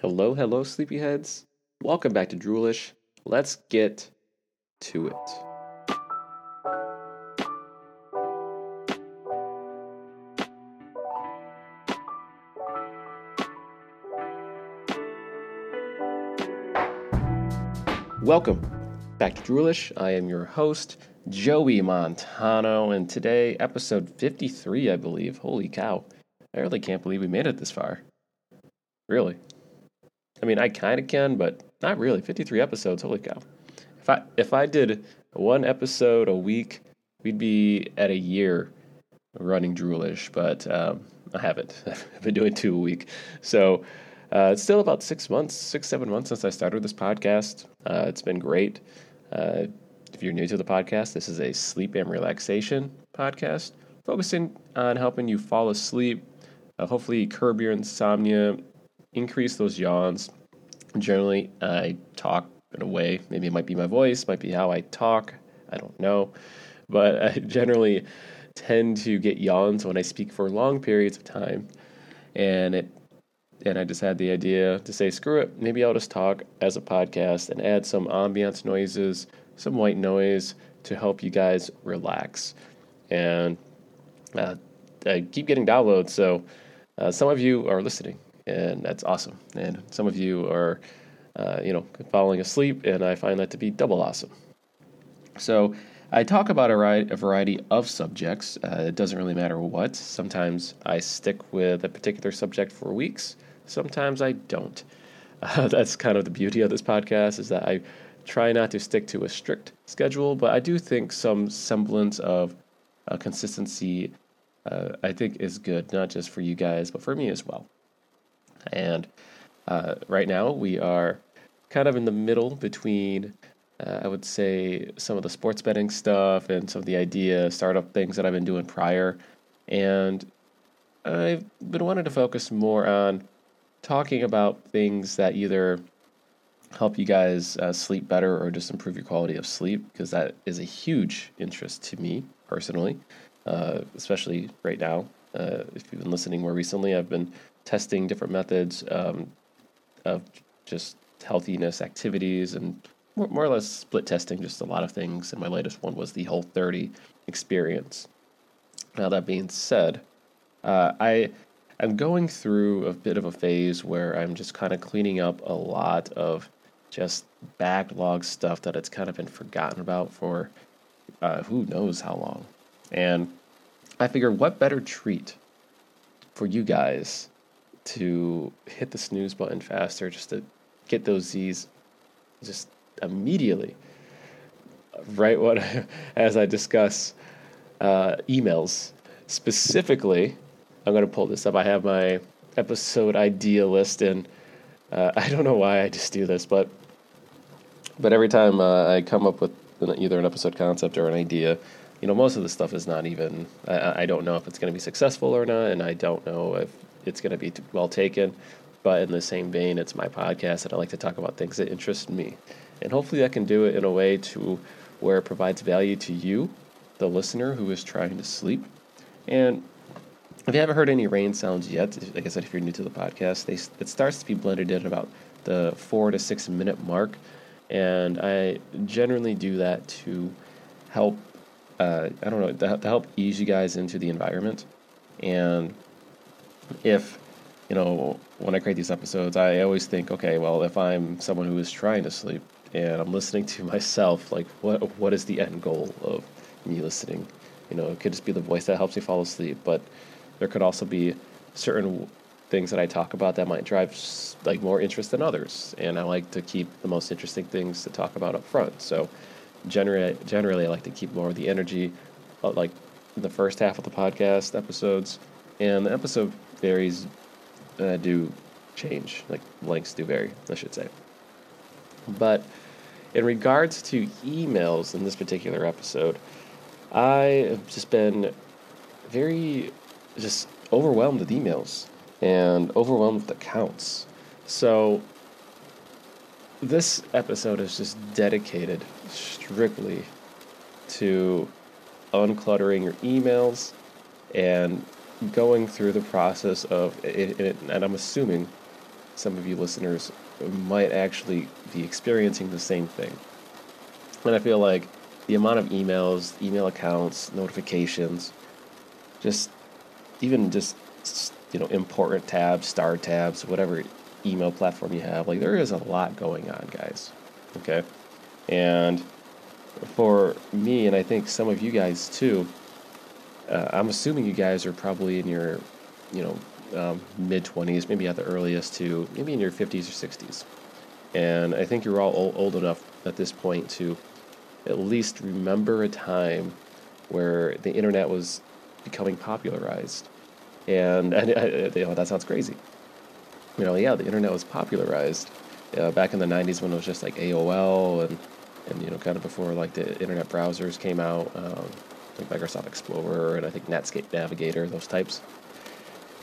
Hello, hello, sleepyheads. Welcome back to Droolish. Let's get to it. Welcome back to Droolish. I am your host, Joey Montano, and today, episode 53, I believe. Holy cow. I really can't believe we made it this far. Really. I mean, I kind of can, but not really. 53 episodes, holy cow. If I if I did one episode a week, we'd be at a year running Droolish, but um, I haven't. I've been doing two a week. So uh, it's still about six months, six, seven months since I started this podcast. Uh, it's been great. Uh, if you're new to the podcast, this is a sleep and relaxation podcast focusing on helping you fall asleep, uh, hopefully curb your insomnia, increase those yawns. Generally, I talk in a way, maybe it might be my voice, might be how I talk, I don't know. But I generally tend to get yawns when I speak for long periods of time. And it and I just had the idea to say, screw it, maybe I'll just talk as a podcast and add some ambiance noises, some white noise to help you guys relax. And uh, I keep getting downloads, so uh, some of you are listening, and that's awesome. And some of you are, uh, you know, falling asleep, and I find that to be double awesome. So I talk about a, variety of subjects. Uh, it doesn't really matter what. Sometimes I stick with a particular subject for weeks. Sometimes I don't. Uh, that's kind of the beauty of this podcast is that I try not to stick to a strict schedule, but I do think some semblance of uh, consistency uh, I think is good, not just for you guys, but for me as well. And uh, right now we are kind of in the middle between, uh, I would say, some of the sports betting stuff and some of the idea startup things that I've been doing prior. And I've been wanting to focus more on talking about things that either help you guys uh, sleep better or just improve your quality of sleep because that is a huge interest to me personally, uh, especially right now. Uh, if you've been listening more recently, I've been testing different methods um, of just healthiness activities and more, more or less split testing just a lot of things. And my latest one was the Whole 30 experience. Now, that being said, uh, I I'm going through a bit of a phase where I'm just kind of cleaning up a lot of just backlog stuff that it's kind of been forgotten about for uh, who knows how long. And I figured, what better treat for you guys to hit the snooze button faster, just to get those Z's just immediately. Right, what as I discuss uh, emails specifically I'm going to pull this up. I have my episode idea list, and uh, I don't know why I just do this, but but every time uh, I come up with either an episode concept or an idea, you know, most of the stuff is not even. I, I don't know if it's going to be successful or not, and I don't know if it's going to be well taken. But in the same vein, it's my podcast, and I like to talk about things that interest me, and hopefully, I can do it in a way to where it provides value to you, the listener who is trying to sleep, and if you haven't heard any rain sounds yet, like I said, if you're new to the podcast, they, it starts to be blended in about the four to six minute mark. And I generally do that to help, uh, I don't know, to, to help ease you guys into the environment. And if, you know, when I create these episodes, I always think, okay, well, if I'm someone who is trying to sleep and I'm listening to myself, like, what what is the end goal of me listening? You know, it could just be the voice that helps me fall asleep, but there could also be certain things that I talk about that might drive like more interest than others, and I like to keep the most interesting things to talk about up front. So generally, generally I like to keep more of the energy, uh, like the first half of the podcast episodes, and the episode varies uh, do change, like lengths do vary, I should say. But in regards to emails in this particular episode, I have just been very just overwhelmed with emails and overwhelmed with accounts. So this episode is just dedicated strictly to uncluttering your emails and going through the process of it, it, and I'm assuming some of you listeners might actually be experiencing the same thing. And I feel like the amount of emails, email accounts, notifications, just even just you know important tabs, star tabs, whatever email platform you have, like there is a lot going on, guys. Okay, and for me, and I think some of you guys too. Uh, I'm assuming you guys are probably in your, you know, um, mid 20s, maybe at the earliest to maybe in your 50s or 60s. And I think you're all old, old enough at this point to at least remember a time where the internet was becoming popularized. And, uh, you know, that sounds crazy. You know, yeah, the internet was popularized uh, back in the 90s when it was just like AOL and, and you know, kind of before like the internet browsers came out, um, like Microsoft Explorer and I think Netscape Navigator, those types.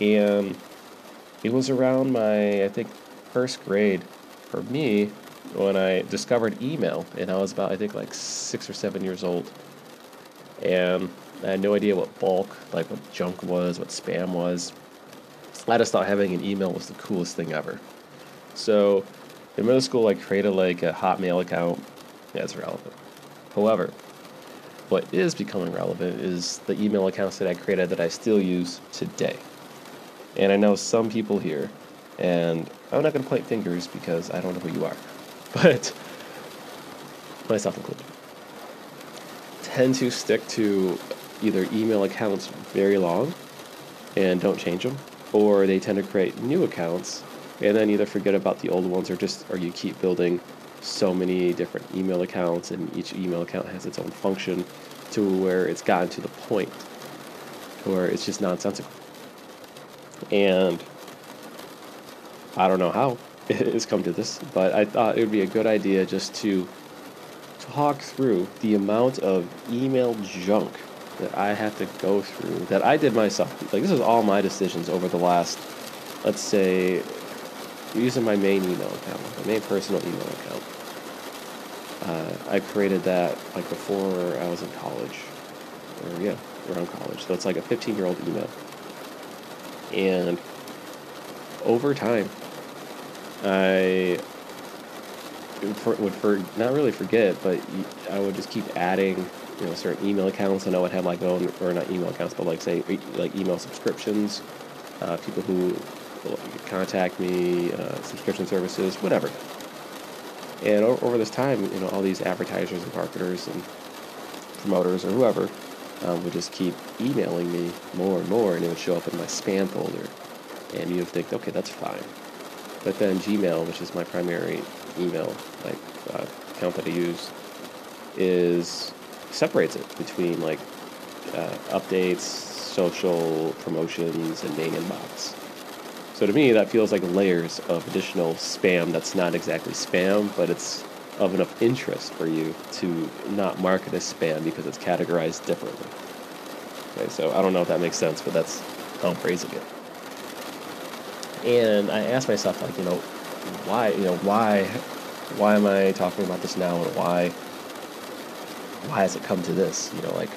And it was around my, I think, first grade for me when I discovered email, and I was about I think like six or seven years old, and I had no idea what bulk, like what junk was, what spam was. I just thought having an email was the coolest thing ever. So in middle school, I created like a Hotmail account. It's relevant. However, what is becoming relevant is the email accounts that I created that I still use today. And I know some people here, and I'm not going to point fingers because I don't know who you are but myself included, tend to stick to either email accounts very long and don't change them, or they tend to create new accounts and then either forget about the old ones or just or you keep building so many different email accounts and each email account has its own function to where it's gotten to the point where it's just nonsensical. And I don't know how, has come to this, but I thought it would be a good idea just to talk through the amount of email junk that I have to go through that I did myself. Like this is all my decisions over the last, let's say, using my main email account, my main personal email account. Uh, I created that like before I was in college, or yeah, around college. So it's like a 15 year old email, and over time, I would for not really forget, but I would just keep adding, you know, certain email accounts, and I would have like own or not email accounts, but like say like email subscriptions, uh, people who contact me, uh, subscription services, whatever. And over this time, you know, all these advertisers and marketers and promoters or whoever um, would just keep emailing me more and more, and it would show up in my spam folder. And you would think, okay, that's fine. But then Gmail, which is my primary email like uh, account that I use, is separates it between like uh, updates, social promotions, and main inbox. So to me, that feels like layers of additional spam that's not exactly spam, but it's of enough interest for you to not mark it as spam because it's categorized differently. Okay, so I don't know if that makes sense, but that's how I'm phrasing it. And I asked myself, like, you know, why, you know, why, why am I talking about this now, and why, why has it come to this? You know, like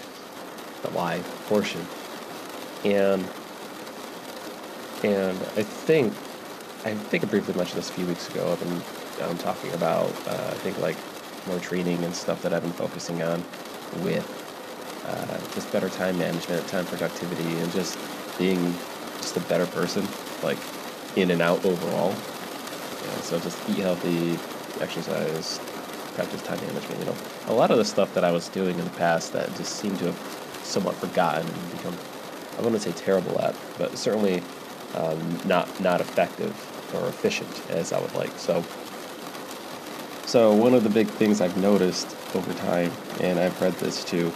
the why portion. And and I think I think I briefly mentioned this a few weeks ago. I've been um, talking about uh, I think like more training and stuff that I've been focusing on with uh, just better time management, time productivity, and just being just a better person. Like in and out overall. Yeah, so just eat healthy, exercise, practice time management. You know, a lot of the stuff that I was doing in the past that just seemed to have somewhat forgotten and become, I wouldn't say terrible at, but certainly um, not not effective or efficient as I would like. So, so one of the big things I've noticed over time, and I've read this too,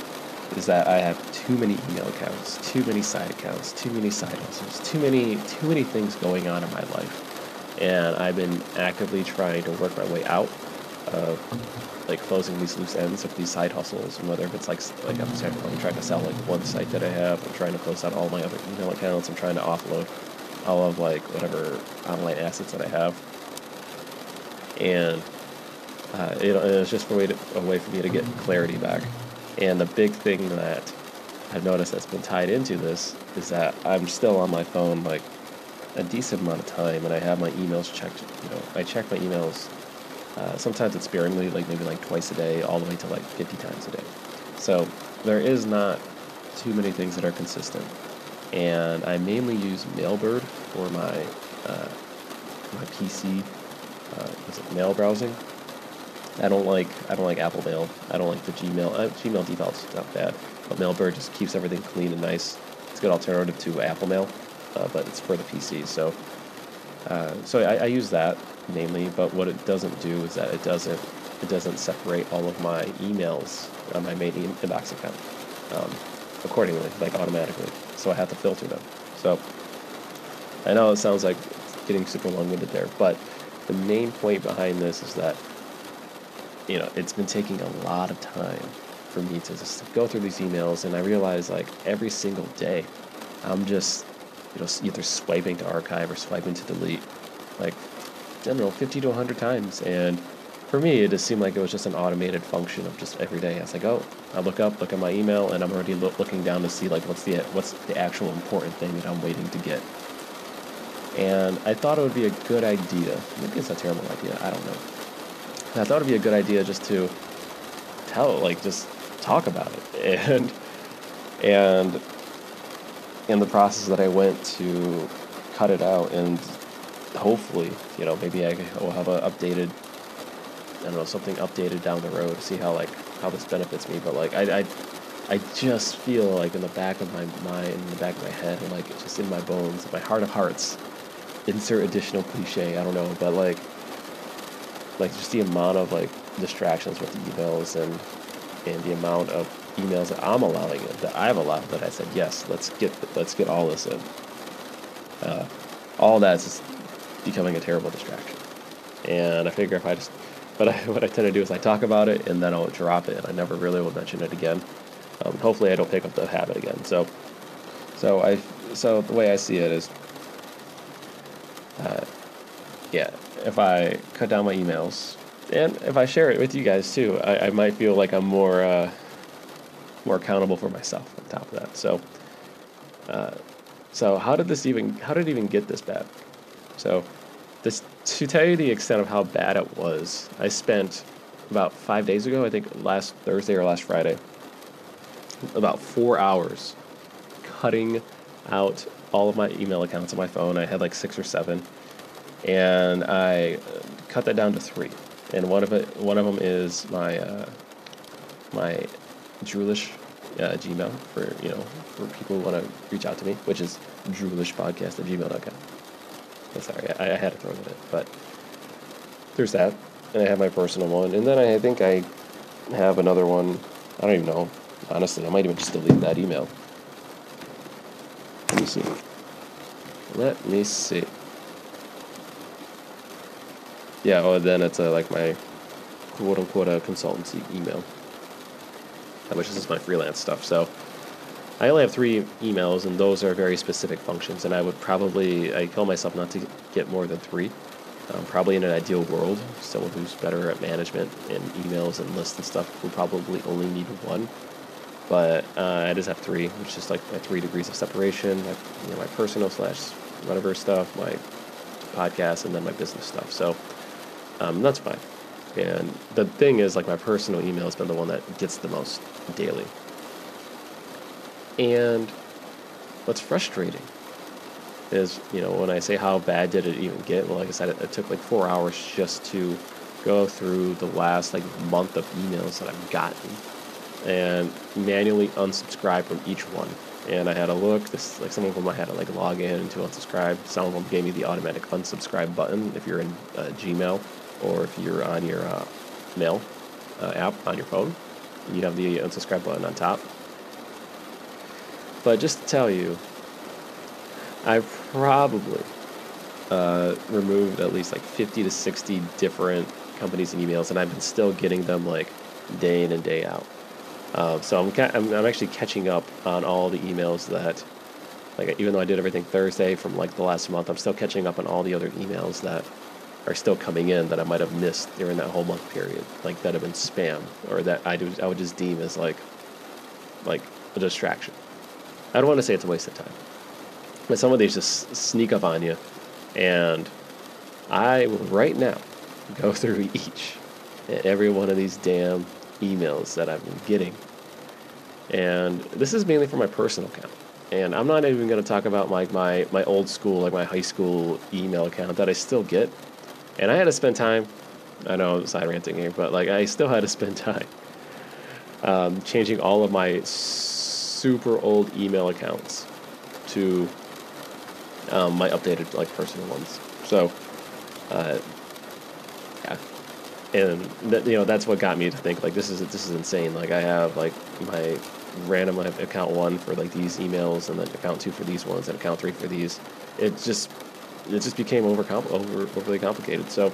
is that I have too many email accounts, too many side accounts, too many side hustles, too many too many things going on in my life. And I've been actively trying to work my way out of like closing these loose ends of these side hustles and whether if it's like like I'm I'm trying to sell like one site that I have, I'm trying to close out all my other email accounts, I'm trying to offload all of like whatever online assets that I have. And uh, it, it's just a way, to, a way for me to get clarity back and the big thing that I've noticed that's been tied into this is that I'm still on my phone like a decent amount of time, and I have my emails checked. You know, I check my emails. Uh, sometimes it's sparingly, like maybe like twice a day, all the way to like 50 times a day. So there is not too many things that are consistent. And I mainly use Mailbird for my uh, my PC. Uh, mail browsing? I don't like I don't like Apple Mail. I don't like the Gmail. Uh, Gmail default's not bad, but Mailbird just keeps everything clean and nice. It's a good alternative to Apple Mail, uh, but it's for the PC. So, uh, so I, I, use that mainly. But what it doesn't do is that it doesn't it doesn't separate all of my emails on my main inbox account um, accordingly, like automatically. So I have to filter them. So I know it sounds like getting super long-winded there, but the main point behind this is that you know, it's been taking a lot of time for me to just go through these emails, and I realize like every single day, I'm just, you know, either swiping to archive or swiping to delete, like, know, 50 to 100 times. And for me, it just seemed like it was just an automated function of just every day. I was like, oh, I look up, look at my email, and I'm already lo- looking down to see like what's the what's the actual important thing that I'm waiting to get. And I thought it would be a good idea. Maybe it's a terrible idea. I don't know I thought it'd be a good idea just to tell, like, just talk about it. And, and in the process that I went to cut it out and hopefully, you know, maybe I will have an updated, I don't know, something updated down the road to see how, like, how this benefits me. But, like, I, I, I just feel like in the back of my mind, in the back of my head, and like just in my bones, my heart of hearts, insert additional cliche, I don't know, but like like just the amount of like distractions with the emails and and the amount of emails that I'm allowing it that I've allowed that I said yes let's get let's get all this in uh, all that's becoming a terrible distraction and I figure if I just but I, what I tend to do is I talk about it and then I'll drop it and I never really will mention it again um, hopefully I don't pick up the habit again so so I so the way I see it is uh, yeah if I cut down my emails and if I share it with you guys too, I, I might feel like I'm more uh, more accountable for myself on top of that. So, uh, so how did this even how did it even get this bad? So, this to tell you the extent of how bad it was, I spent about five days ago, I think last Thursday or last Friday, about four hours cutting out all of my email accounts on my phone. I had like six or seven and I cut that down to three. And one of it, one of them is my uh, my Droolish uh, Gmail for you know for people who want to reach out to me, which is droolishpodcast at gmail.com. I'm sorry, I, I had to throw that in, but there's that, and I have my personal one, and then I, I think I have another one. I don't even know. Honestly, I might even just delete that email. Let me see. Let me see. Yeah, oh, then it's a, like my quote unquote a uh, consultancy email, which is my freelance stuff. So I only have three emails, and those are very specific functions. And I would probably I tell myself not to get more than three. Um, probably in an ideal world, someone who's better at management and emails and lists and stuff would probably only need one. But uh, I just have three, which is like my three degrees of separation, my, you know, my personal slash whatever stuff, my podcast, and then my business stuff. So um, that's fine. And the thing is, like, my personal email has been the one that gets the most daily. And what's frustrating is, you know, when I say how bad did it even get, well, like I said, it, it took like four hours just to go through the last like month of emails that I've gotten and manually unsubscribe from each one. And I had to look. This like some of them I had to like log in to unsubscribe. Some of them gave me the automatic unsubscribe button if you're in uh, Gmail or if you're on your uh, mail uh, app on your phone, you have the unsubscribe button on top. But just to tell you, I've probably uh, removed at least like 50 to 60 different companies and emails, and I've been still getting them like day in and day out. Uh, so I'm, I'm, I'm actually catching up on all the emails that, like, even though I did everything Thursday from like the last month, I'm still catching up on all the other emails that are still coming in that I might have missed during that whole month period, like that have been spam or that I do I would just deem as like like a distraction. I don't want to say it's a waste of time, But some of these just sneak up on you. And I will right now go through each and every one of these damn emails that I've been getting. And this is mainly for my personal account. And I'm not even going to talk about like my, my old school, like my high school email account that I still get. And I had to spend time, I know I'm side ranting here, but like I still had to spend time um, changing all of my super old email accounts to um, my updated like personal ones. So, uh, yeah, and that you know that's what got me to think like this is this is insane. Like I have like my random account one for like these emails, and then account two for these ones, and account three for these. It just it just became over over overly complicated. So.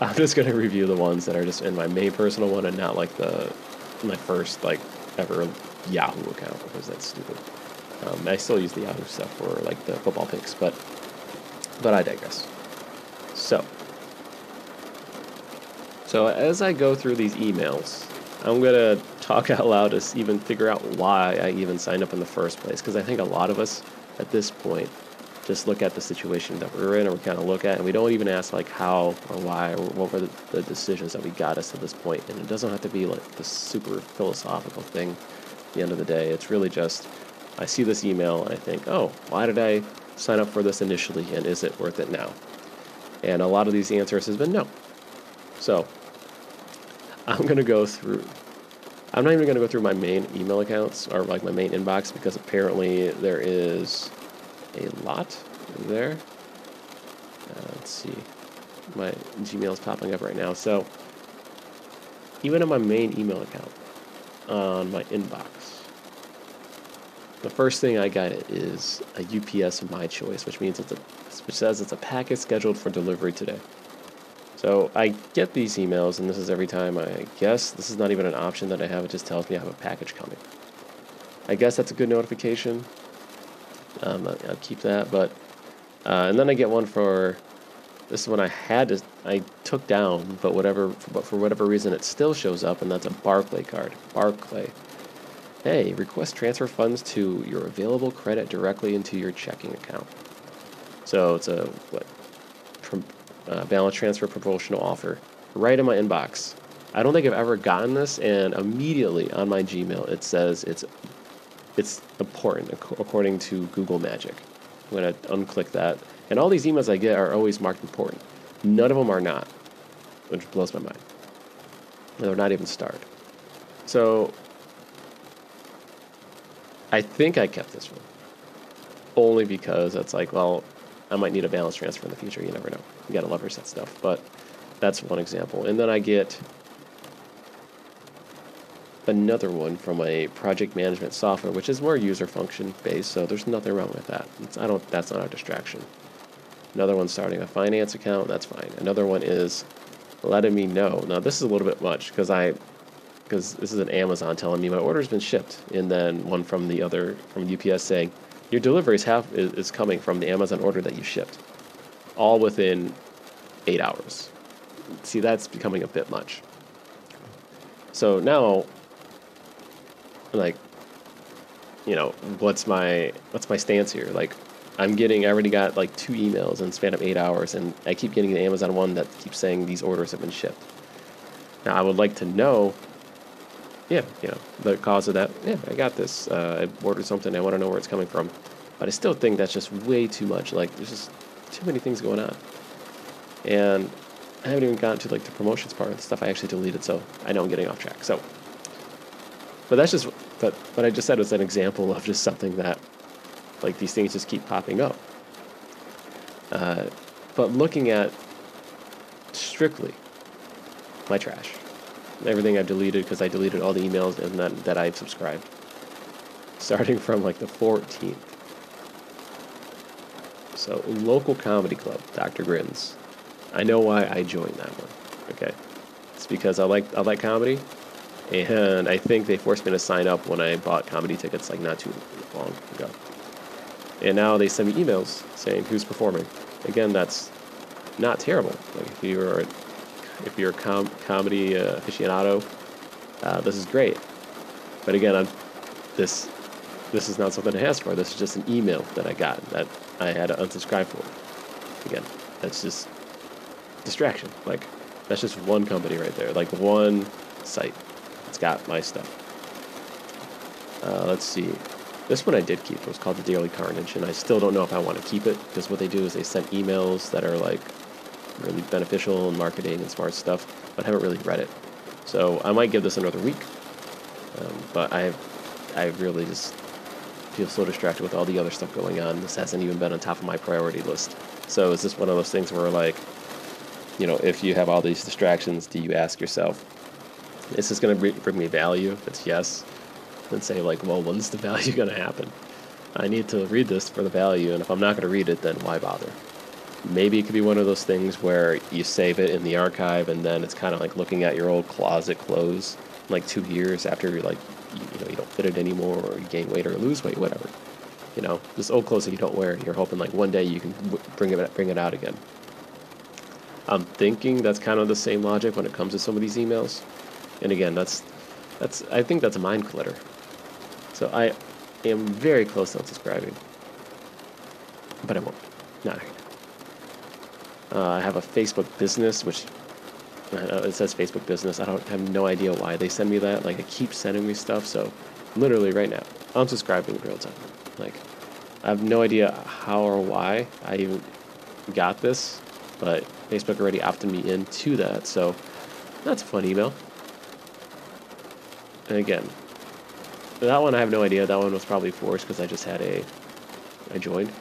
I'm just gonna review the ones that are just in my main personal one and not like the my first like ever Yahoo account because that's stupid. Um, I still use the Yahoo stuff for like the football picks, but but I digress. So, so as I go through these emails, I'm gonna talk out loud to even figure out why I even signed up in the first place. Because I think a lot of us at this point just look at the situation that we're in, or we kind of look at, and we don't even ask like how or why or what were the, the decisions that we got us to this point. And it doesn't have to be like this super philosophical thing. At the end of the day, it's really just I see this email and I think, oh, why did I sign up for this initially, and is it worth it now? And a lot of these answers has been no. So I'm gonna go through. I'm not even gonna go through my main email accounts or like my main inbox because apparently there is a lot there. Uh, let's see. My Gmail is popping up right now. So even on my main email account, on my inbox, the first thing I got is a UPS of My Choice, which means it's a which says it's a package scheduled for delivery today. So I get these emails, and this is every time I guess this is not even an option that I have. It just tells me I have a package coming. I guess that's a good notification. Um, I'll keep that, but uh, and then I get one for this one I had to I took down, but whatever, but for whatever reason it still shows up, and that's a Barclaycard. Barclay. Hey, request transfer funds to your available credit directly into your checking account. So it's a what, uh, balance transfer promotional offer right in my inbox. I don't think I've ever gotten this, and immediately on my Gmail it says it's it's important according to Google Magic. I'm gonna unclick that, and all these emails I get are always marked important. None of them are not, which blows my mind. They're not even starred. So I think I kept this one. Only because it's like, well, I might need a balance transfer in the future. You never know. You gotta leverage that stuff. But that's one example. And then I get another one from a project management software, which is more user function based. So there's nothing wrong with that. It's, I don't. That's not a distraction. Another one starting a finance account. That's fine. Another one is letting me know. Now this is a little bit much because I because this is an Amazon telling me my order's been shipped, and then one from the other from UPS saying your half, is, is coming from the Amazon order that you shipped, all within eight hours. See, that's becoming a bit much. So now, like, you know, what's my what's my stance here? Like, I'm getting, I already got like two emails in span of eight hours, and I keep getting the Amazon one that keeps saying these orders have been shipped. Now, I would like to know yeah, you know, the cause of that, yeah, I got this. Uh, I ordered something. I want to know where it's coming from. But I still think that's just way too much. Like, there's just too many things going on. And I haven't even gotten to like the promotions part of the stuff I actually deleted, so I know I'm getting off track. So, but that's just, but what I just said was an example of just something that, like, these things just keep popping up. Uh, but looking at strictly my trash everything I've deleted because I deleted all the emails and that, that I've subscribed. Starting from like the 14th. So, local comedy club, Dr. Grins. I know why I joined that one. Okay. It's because I like I like comedy and I think they forced me to sign up when I bought comedy tickets like not too long ago. And now they send me emails saying who's performing. Again, that's not terrible. Like if you're if you're a com- comedy uh, aficionado, uh, this is great. But again, I'm, this this is not something I asked for. This is just an email that I got that I had to unsubscribe for. Again, that's just distraction. Like, that's just one company right there. Like, one site. It's got my stuff. Uh, let's see. This one I did keep. It was called the Daily Carnage, and I still don't know if I want to keep it because what they do is they send emails that are like really beneficial and marketing and smart stuff, but haven't really read it. So I might give this another week. Um, but I, I really just feel so distracted with all the other stuff going on. This hasn't even been on top of my priority list. So is this one of those things where like, you know, if you have all these distractions, do you ask yourself, is this going to bring me value? If it's yes, then say like, well, when's the value going to happen? I need to read this for the value, and if I'm not going to read it, then why bother? Maybe it could be one of those things where you save it in the archive, and then it's kind of like looking at your old closet clothes like two years after you're like you, know you don't fit it anymore or you gain weight or lose weight whatever you know this old clothes that you don't wear and you're hoping like one day you can bring it bring it out again i'm thinking that's kind of the same logic when it comes to some of these emails and again that's that's i think that's a mind clutter so i am very close to unsubscribing but i won't now uh, i have a facebook business which uh, it says Facebook business. I don't have no idea why they send me that. Like, they keep sending me stuff. So, literally right now, I'm subscribing in real time. Like, I have no idea how or why I even got this, but Facebook already opted me into that. So, that's a fun email. And again, that one I have no idea. That one was probably forced because I just had a. I joined.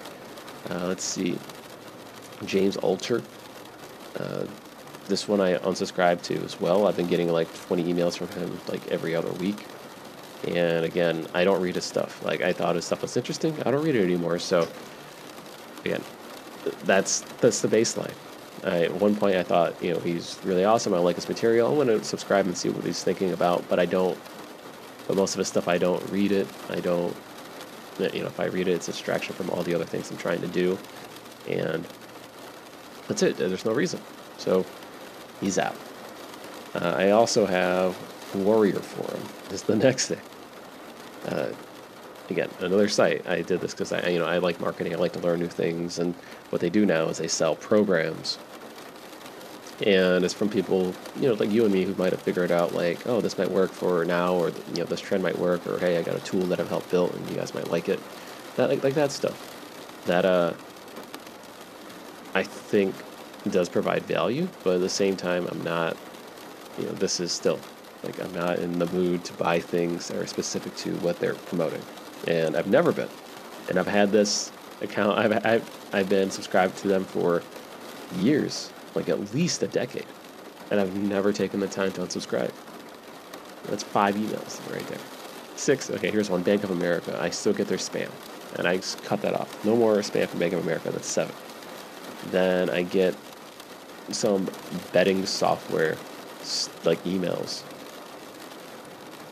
Uh, let's see. James Altucher. Uh, this one I unsubscribed to as well. I've been getting like 20 emails from him like every other week. And again, I don't read his stuff. Like I thought his stuff was interesting. I don't read it anymore. So again, that's that's the baseline. I, at one point, I thought, you know, he's really awesome. I like his material. I want to subscribe and see what he's thinking about. But I don't. But most of his stuff, I don't read it. I don't. You know, if I read it, it's a distraction from all the other things I'm trying to do, and that's it. There's no reason. So he's out. Uh, I also have Warrior Forum. Is the next thing. Uh, again, another site. I did this because I, you know, I like marketing. I like to learn new things, and what they do now is they sell programs. And it's from people, you know, like you and me, who might have figured out, like, oh, this might work for now, or you know, this trend might work, or hey, I got a tool that I've helped build, and you guys might like it. That like, like that stuff. That uh, I think does provide value, but at the same time, I'm not, you know, this is still like I'm not in the mood to buy things that are specific to what they're promoting, and I've never been, and I've had this account. I've I've I've been subscribed to them for years, like at least a decade, and I've never taken the time to unsubscribe. That's five emails right there. Six. Okay, here's one. Bank of America. I still get their spam, and I cut that off. No more spam from Bank of America. That's seven. Then I get some betting software like emails.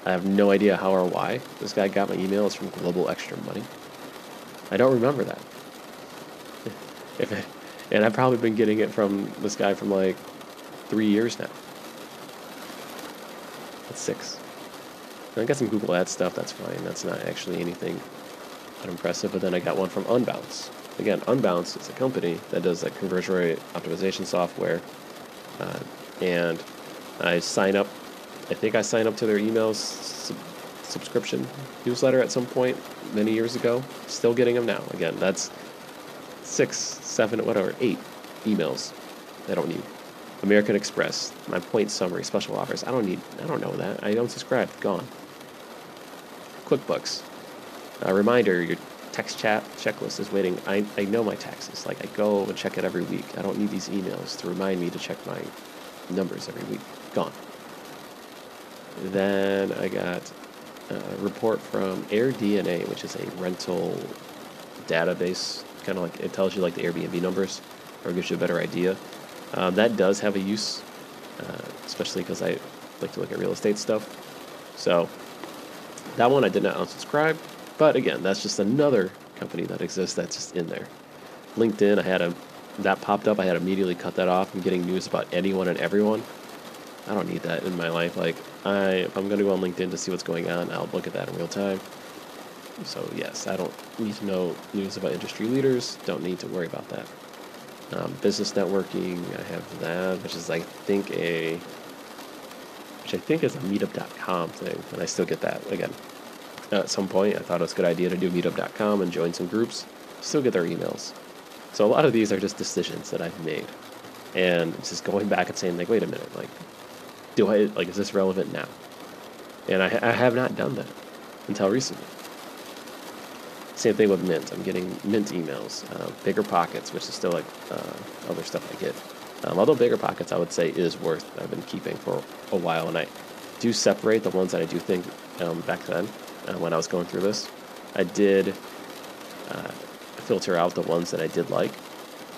I have no idea how or why this guy got my email. It's from Global Extra Money. I don't remember that. If it, and I've probably been getting it from this guy from like three years now. That's six. And I got some Google Ads stuff. That's fine. That's not actually anything unimpressive. But then I got one from Unbounce. Again, Unbounce is a company that does like conversion rate optimization software, uh, and I sign up. I think I signed up to their email sub- subscription newsletter at some point many years ago. Still getting them now. Again, that's six, seven, whatever, eight emails. I don't need. American Express, my point summary, special offers. I don't need. I don't know that. I don't subscribe. Gone. QuickBooks. A reminder: your text chat checklist is waiting. I, I know my taxes. Like I go and check it every week. I don't need these emails to remind me to check my numbers every week. Gone. Then I got a report from AirDNA, which is a rental database. Kind of like it tells you like the Airbnb numbers, or gives you a better idea. Um, that does have a use, uh, especially because I like to look at real estate stuff. So that one I did not unsubscribe. But again, that's just another company that exists that's just in there. LinkedIn, I had a that popped up. I had immediately cut that off. I'm getting news about anyone and everyone. I don't need that in my life. Like, I if I'm gonna go on LinkedIn to see what's going on, I'll look at that in real time. So yes, I don't need to know news about industry leaders. Don't need to worry about that. Um, business networking, I have that, which is I think a, which I think is a Meetup.com thing, and I still get that again. At some point, I thought it was a good idea to do Meetup.com and join some groups. Still get their emails. So a lot of these are just decisions that I've made, and it's just going back and saying like, wait a minute, like, do I like is this relevant now? And I, I have not done that until recently. Same thing with Mint. I'm getting Mint emails, uh, Bigger Pockets, which is still like uh, other stuff I get. Um, although Bigger Pockets, I would say, is worth. I've been keeping for a while, and I do separate the ones that I do think um, back then uh, when I was going through this. I did uh, filter out the ones that I did like,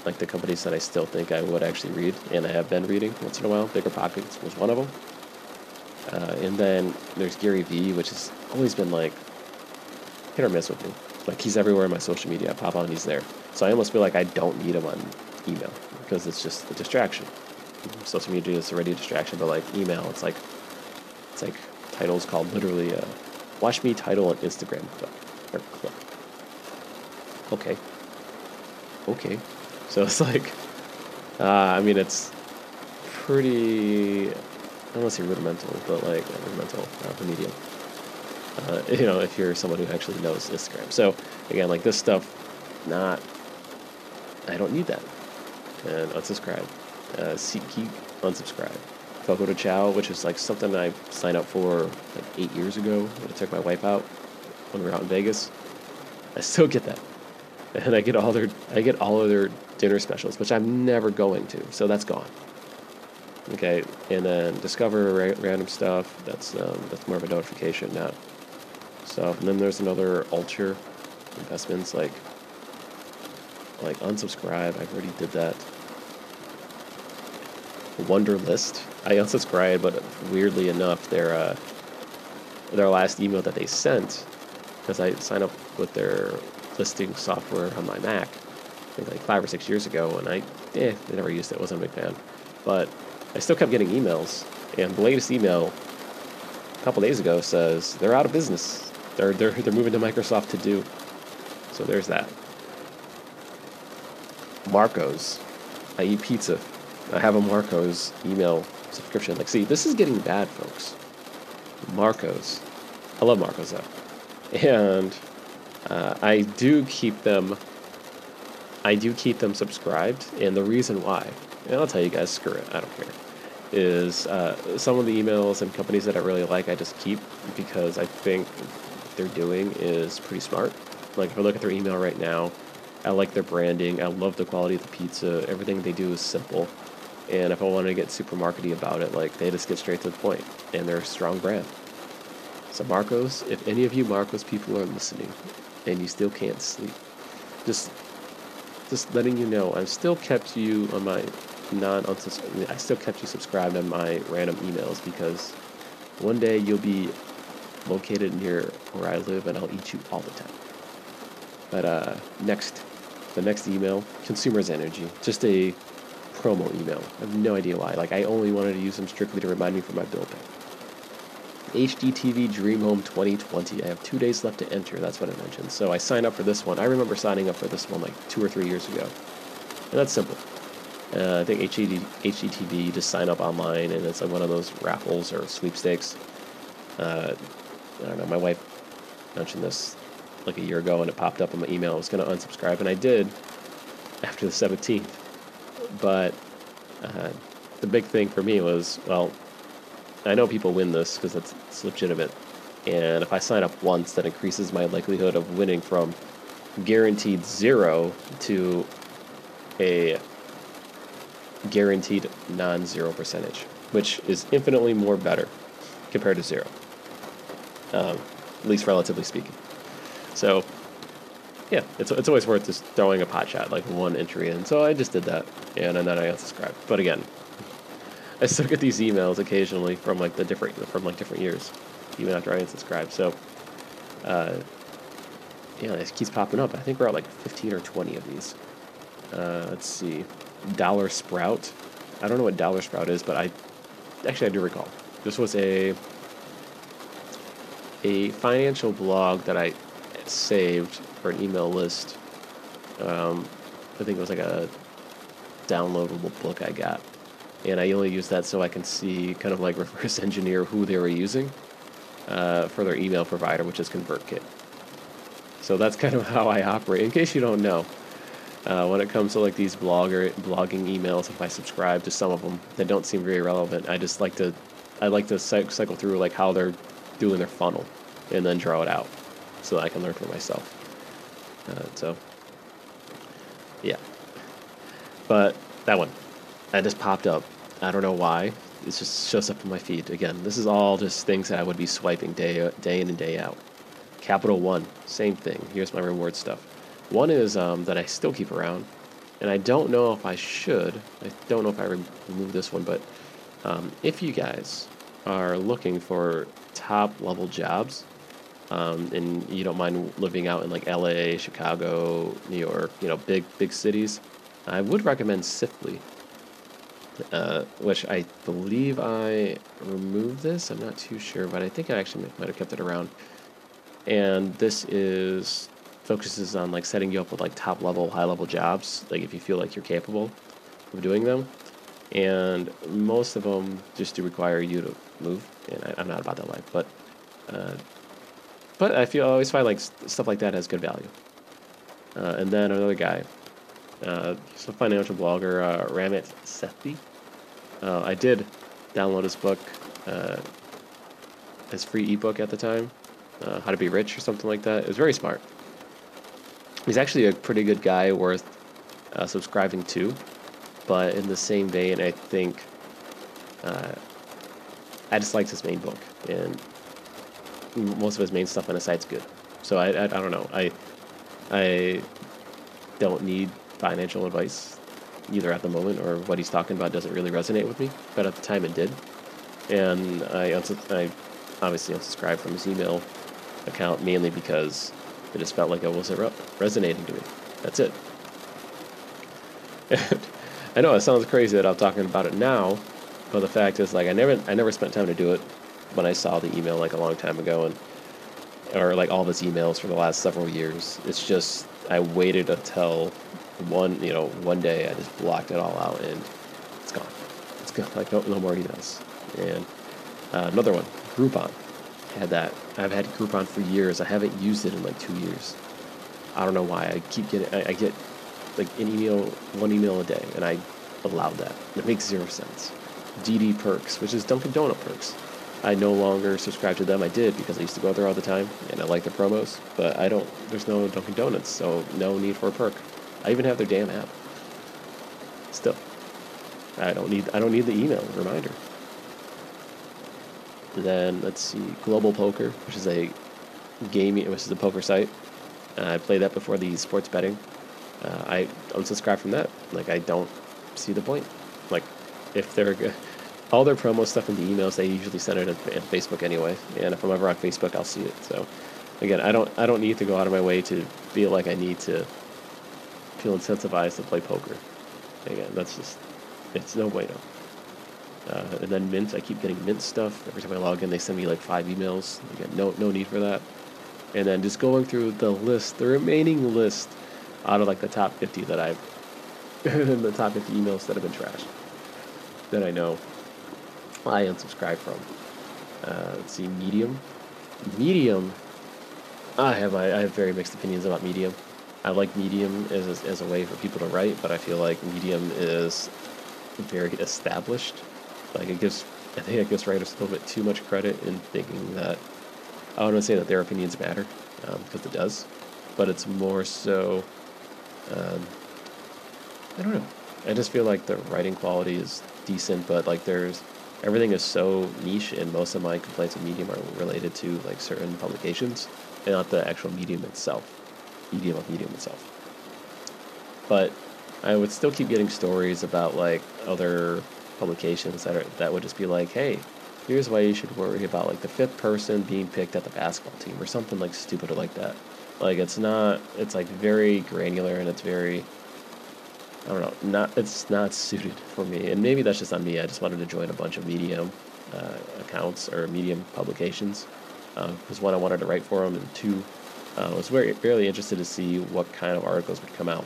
like the companies that I still think I would actually read, and I have been reading once in a while. Bigger Pockets was one of them. Uh, and then there's Gary Vee, which has always been like hit or miss with me. Like he's everywhere in my social media. I pop on, he's there. So I almost feel like I don't need him on email because it's just a distraction. Social media is already a distraction, but like email, it's like it's like titles called literally uh, "Watch Me" title on Instagram clip or. Okay. Okay. So it's like, uh, I mean, it's pretty. I don't want to say rudimental, but like rudimental, uh, remedial uh, you know, if you're someone who actually knows Instagram. So again, like this stuff, not, I don't need that. And unsubscribe. Uh, unsubscribe. Fogo de Chão, which is like something I signed up for like eight years ago when I took my wife out when we were out in Vegas. I still get that. And I get all their I get all of their dinner specials, which I'm never going to. So that's gone. Okay, and then discover ra- random stuff. That's um, that's more of a notification, not stuff. And then there's another Alter investments like like unsubscribe. I already did that. Wunderlist. I unsubscribed, but weirdly enough, their uh, their last email that they sent, because I signed up with their listing software on my Mac, I think like five or six years ago, and I eh, I never used it. wasn't a big fan, but I still kept getting emails, and the latest email a couple days ago says they're out of business. They're, they're, they're moving to Microsoft to do. So there's that. Marco's. I eat pizza. I have a Marco's email subscription. Like, see, this is getting bad, folks. Marco's. I love Marco's though, and uh, I do keep them. I do keep them subscribed, and the reason why, and I'll tell you guys, screw it, I don't care. Is uh, some of the emails and companies that I really like, I just keep because I think they're doing is pretty smart. Like if I look at their email right now, I like their branding. I love the quality of the pizza. Everything they do is simple. And if I want to get super markety about it, like they just get straight to the point, and they're a strong brand. So Marcos, if any of you Marcos people are listening, and you still can't sleep, just just letting you know, I've still kept you on my non on I still kept you subscribed on my random emails because one day you'll be located near where I live, and I'll eat you all the time. But uh, next, the next email, Consumers Energy, just a promo email. I have no idea why. Like I only wanted to use them strictly to remind me for my bill pay. HGTV Dream Home 2020. I have two days left to enter. That's what I mentioned. So I signed up for this one. I remember signing up for this one like two or three years ago, and that's simple. Uh, I think HGD, HGTV, you just sign up online, and it's like one of those raffles or sweepstakes. Uh, I don't know, my wife mentioned this like a year ago and it popped up in my email. I was going to unsubscribe, and I did after the 17th. But uh, the big thing for me was well, I know people win this because it's, it's legitimate. And if I sign up once, that increases my likelihood of winning from guaranteed zero to a guaranteed non zero percentage, which is infinitely more better compared to zero um, at least relatively speaking. So, yeah, it's, it's always worth just throwing a pot shot, like one entry in. So I just did that, and, then I unsubscribed. But again, I still get these emails occasionally from like the different from like different years, even after I unsubscribe. So, uh, yeah, it keeps popping up. I think we're at like 15 or 20 of these. Uh, let's see, Dollar Sprout. I don't know what Dollar Sprout is, but I actually I do recall. This was a a financial blog that I saved for an email list. Um, I think it was like a downloadable book I got. And I only use that so I can see kind of like reverse engineer who they were using uh, for their email provider, which is ConvertKit. So that's kind of how I operate. In case you don't know, uh, when it comes to like these blogger blogging emails, if I subscribe to some of them that don't seem very relevant, I just like to I like to cycle through like how they're doing their funnel, and then draw it out so that I can learn for myself. Uh, so yeah, but that one, that just popped up. I don't know why. It just shows up in my feed again. This is all just things that I would be swiping day day in and day out. Capital One, same thing. Here's my reward stuff. One is um, that I still keep around, and I don't know if I should. I don't know if I remove this one, but um, if you guys are looking for top level jobs, um, and you don't mind living out in like LA, Chicago, New York, you know, big big cities, I would recommend Siftly, uh, which I believe I removed this. I'm not too sure, but I think I actually might have kept it around. And this is focuses on like setting you up with like top level, high level jobs. Like if you feel like you're capable of doing them, and most of them just do require you to move. And I, am not about that life, but uh, but I feel I always find like stuff like that has good value. Uh, and then another guy, uh, he's a financial blogger, uh, Ramit Sethi. Uh, I did download his book, uh, his free ebook at the time, uh, How to Be Rich or something like that. It was very smart. He's actually a pretty good guy worth subscribing to, but in the same vein, I think uh, I just liked his main book, and most of his main stuff on the site's good. So I, I, I don't know. I I don't need financial advice either at the moment or what he's talking about doesn't really resonate with me. But at the time it did, and I I obviously unsubscribed from his email account mainly because it just felt like it wasn't re- resonating to me. That's it. I know it sounds crazy that I'm talking about it now, but the fact is, like, I never, I never spent time to do it when I saw the email like a long time ago, and or like all of his emails for the last several years. It's just I waited until one, you know, one day I just blocked it all out, and it's gone. It's gone. Like no, no more emails. And uh, another one, Groupon. Had that. I've had Groupon for years. I haven't used it in like two years. I don't know why. I keep getting. I, I get like an email, one email a day, and I allowed that. It makes zero sense. DD Perks, which is Dunkin' Donut Perks. I no longer subscribe to them. I did because I used to go there all the time, and I like their promos. But I don't. There's no Dunkin' Donuts, so no need for a perk. I even have their damn app. Still, I don't need. I don't need the email reminder. Then let's see, Global Poker, which is a gaming, which is a poker site. Uh, I played that before the sports betting. Uh, I unsubscribe from that. Like I don't see the point. Like if they're all their promo stuff in the emails, they usually send it at Facebook anyway. And if I'm ever on Facebook, I'll see it. So again, I don't I don't need to go out of my way to feel like I need to feel incentivized to play poker. Again, that's just it's no way to. Uh, and then Mint, I keep getting Mint stuff every time I log in. They send me like five emails. Again, no no need for that. And then just going through the list, the remaining list out of like the top 50 that I've the top 50 emails that have been trashed that I know I unsubscribe from. Uh, let's see, Medium. Medium. I have I, have very mixed opinions about Medium. I like Medium as a, as a way for people to write, but I feel like Medium is very established. Like it gives, I think it gives writers a little bit too much credit in thinking that I don't want to say that their opinions matter because um, it does, but it's more so. Um, I don't know. I just feel like the writing quality is decent, but like there's everything is so niche, and most of my complaints of Medium are related to like certain publications and not the actual medium itself, medium of Medium itself. But I would still keep getting stories about like other publications that are that would just be like, hey, here's why you should worry about like the fifth person being picked at the basketball team or something like stupid or like that. Like it's not, it's like very granular and it's very I don't know, not it's not suited for me, and maybe that's just on me. I just wanted to join a bunch of Medium uh, accounts or Medium publications because uh, one, I wanted to write for them, and two, uh, I was very fairly interested to see what kind of articles would come out,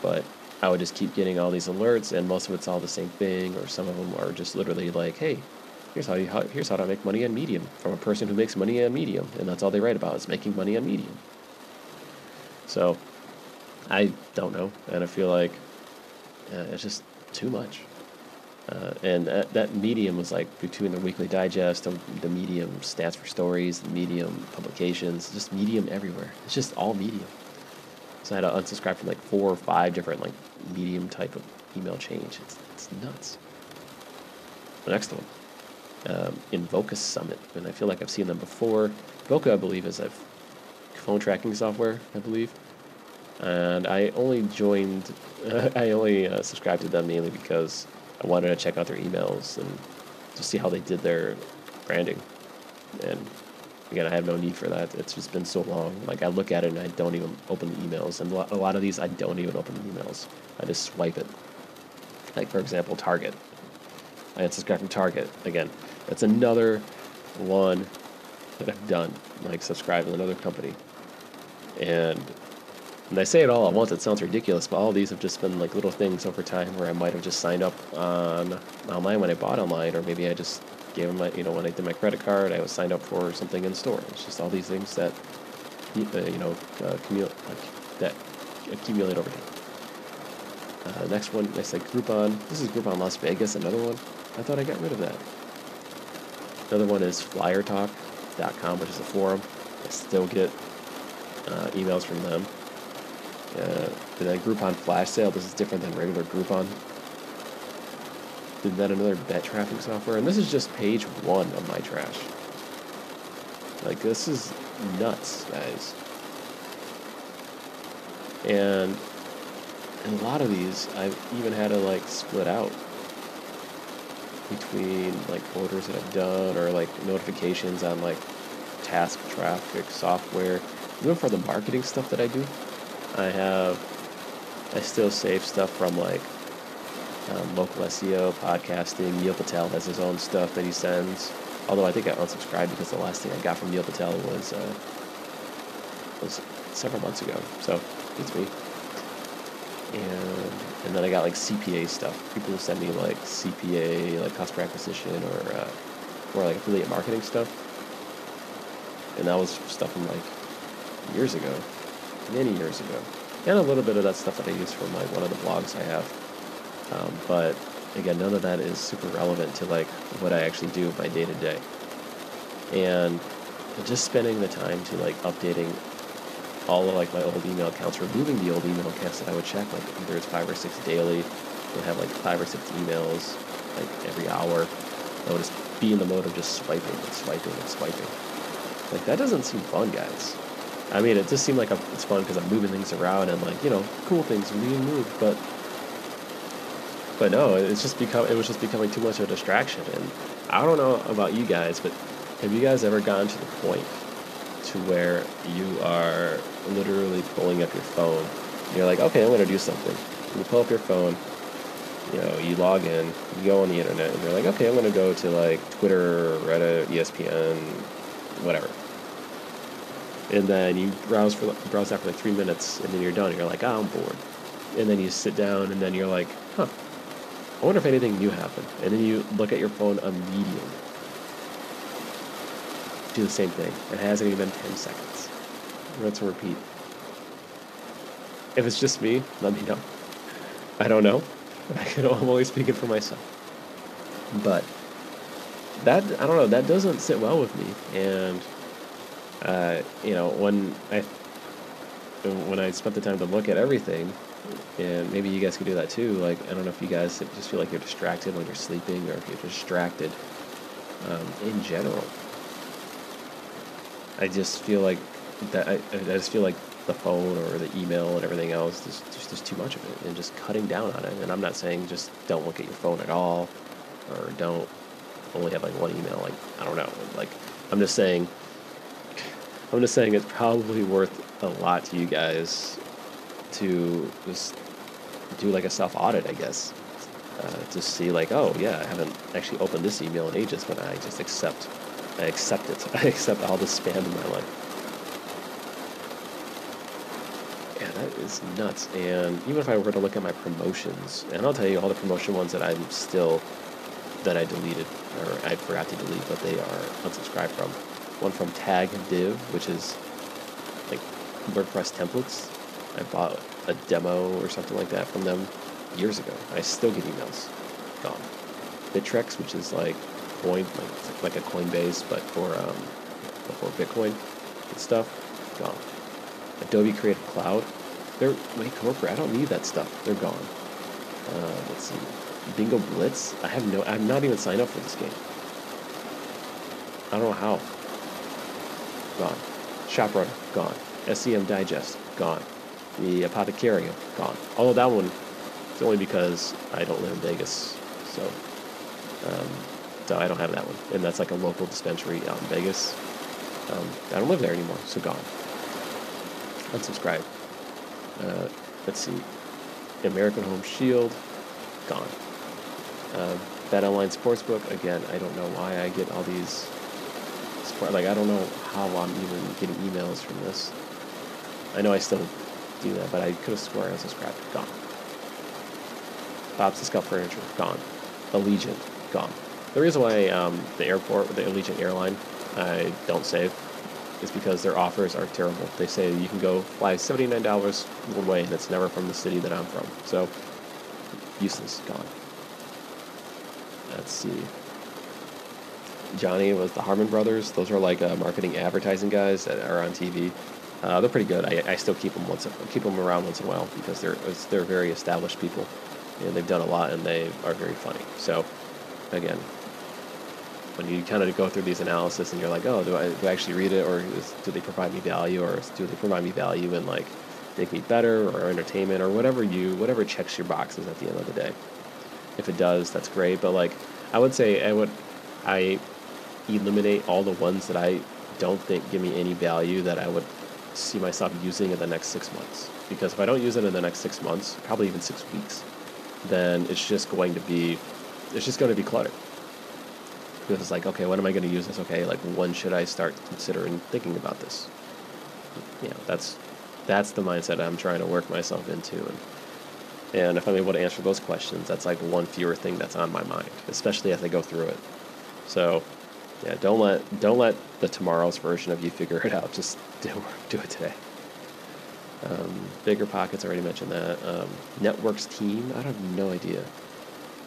but I would just keep getting all these alerts, and most of it's all the same thing, or some of them are just literally like, "Hey, here's how you here's how to make money on Medium from a person who makes money on Medium, and that's all they write about is making money on Medium. So, I don't know, and I feel like uh, it's just too much. Uh, and that, that, medium was like between the weekly digest, the, the medium stats for stories, the medium publications, just medium everywhere. It's just all medium. So I had to unsubscribe from like four or five different like medium type of email change. It's, it's nuts. The next one, um, Invoca Summit, and I feel like I've seen them before. Voca, I believe, is a phone tracking software, I believe. And I only joined, I only uh, subscribed to them mainly because I wanted to check out their emails and to see how they did their branding. And again, I have no need for that. It's just been so long. Like I look at it and I don't even open the emails, and a lot of these I don't even open the emails. I just swipe it. Like for example, Target. I unsubscribed from Target again. That's another one that I've done. Like subscribe to another company, and and I say it all at once, it sounds ridiculous, but all these have just been like little things over time where I might have just signed up on online when I bought online, or maybe I just gave them my, you know, when I did my credit card, I was signed up for something in store. It's just all these things that, uh, you know, uh, accumulate, like, that accumulate over time. Uh, next one, I said Groupon. This is Groupon Las Vegas, another one. I thought I got rid of that. Another one is flyertalk.com, which is a forum. I still get uh, emails from them. Uh, the Groupon flash sale, this is different than regular Groupon. Did that another bet tracking software? And this is just page one of my trash. Like, this is nuts, guys. And, and a lot of these, I've even had to, like, split out between, like, orders that I've done or, like, notifications on, like, task traffic software. Even for the marketing stuff that I do, I have, I still save stuff from like um, local SEO, podcasting. Neil Patel has his own stuff that he sends. Although I think I unsubscribed because the last thing I got from Neil Patel was uh, was several months ago. So it's me. And and then I got like CPA stuff. People send me like CPA, like customer acquisition or uh, or like affiliate marketing stuff. And that was stuff from like years ago many years ago, and a little bit of that stuff that I use from like one of the blogs I have. Um, but again, none of that is super relevant to like what I actually do my day to day. And just spending the time to like updating all of like my old email accounts, removing the old email accounts that I would check, like either it's five or six daily, would have like five or six emails like every hour. I would just be in the mode of just swiping and swiping and swiping. Like that doesn't seem fun, guys. I mean, it just seemed like it's fun because I'm moving things around and like you know, cool things being moved. But but no, it's just become it was just becoming too much of a distraction. And I don't know about you guys, but have you guys ever gotten to the point to where you are literally pulling up your phone? You're like, okay, I'm gonna do something. You pull up your phone, you know, you log in, you go on the internet, and you're like, okay, I'm gonna go to like Twitter, Reddit, ESPN, whatever and then you browse for browse that for like three minutes, and then you're done. You're like, oh, I'm bored, and then you sit down, and then you're like, huh, I wonder if anything new happened, and then you look at your phone immediately. Do the same thing. It hasn't even been ten seconds. And repeat. If it's just me, let me know. I don't know. I can, I'm only speaking for myself. But that I don't know. That doesn't sit well with me, and uh, you know, when I when I spent the time to look at everything, and maybe you guys could do that too. Like, I don't know if you guys just feel like you're distracted when you're sleeping, or if you're distracted um, in general. I just feel like that. I, I just feel like the phone or the email and everything else is just there's too much of it, and just cutting down on it. And I'm not saying just don't look at your phone at all, or don't only have like one email. Like I don't know. Like I'm just saying I'm just saying it's probably worth a lot to you guys to just do like a self audit, I guess. Uh, to see like, oh yeah, I haven't actually opened this email in ages, but I just accept, I accept it. I accept all the spam in my life. Yeah, that is nuts. And even if I were to look at my promotions, and I'll tell you all the promotion ones that I'm still that I deleted or I forgot to delete, but they are unsubscribed from. One from Tag Div, which is like WordPress templates. I bought a demo or something like that from them years ago. I still get emails. Gone. Bittrex, which is like coin, like, like a Coinbase, but for um, for Bitcoin and stuff. Gone. Adobe Creative Cloud. They're way corporate. I don't need that stuff. They're gone. Uh, let's see. Bingo Blitz. I have no. I'm not even signed up for this game. I don't know how. Gone. ShopRunner. Gone. SEM Digest. Gone. The Apothecarium. Gone. Although that one, it's only because I don't live in Vegas, so um, so I don't have that one, and that's like a local dispensary out in Vegas. Um, I don't live there anymore, so gone. Unsubscribe. Uh, let's see. American Home Shield, gone. Uh, Bet Online Sportsbook, again, I don't know why I get all these. Like, I don't know how I'm even getting emails from this. I know I still do that, but I could have swore I unsubscribed. Gone. Bob's Discount Furniture, gone. Allegiant, gone. The reason why um, the airport, the Allegiant airline, I don't save is because their offers are terrible. They say you can go fly $79 one way and it's never from the city that I'm from. So, useless, gone. Let's see. Johnny was the Harmon brothers. Those are like uh, marketing advertising guys that are on TV. Uh, they're pretty good. I, I still keep them once, keep them around once in a while because they're they're very established people, and they've done a lot and they are very funny. So, again, when you kind of go through these analysis and you're like, oh, do I, do I actually read it or is, do they provide me value or do they provide me value and like make me better or entertainment or whatever you whatever checks your boxes at the end of the day. If it does, that's great. But like I would say I would I eliminate all the ones that I don't think give me any value that I would see myself using in the next six months. Because if I don't use it in the next six months, probably even six weeks, then it's just going to be it's just going to be cluttered because it's like, okay, when am I going to use this? Okay, like when should I start considering thinking about this? You know, that's that's the mindset I'm trying to work myself into, and and if I'm able to answer those questions, that's like one fewer thing that's on my mind, especially as I go through it. So, yeah, don't let don't let the tomorrow's version of you figure it out. Just do do it today. Um, BiggerPockets, already mentioned that. Um, networks team, I have no idea.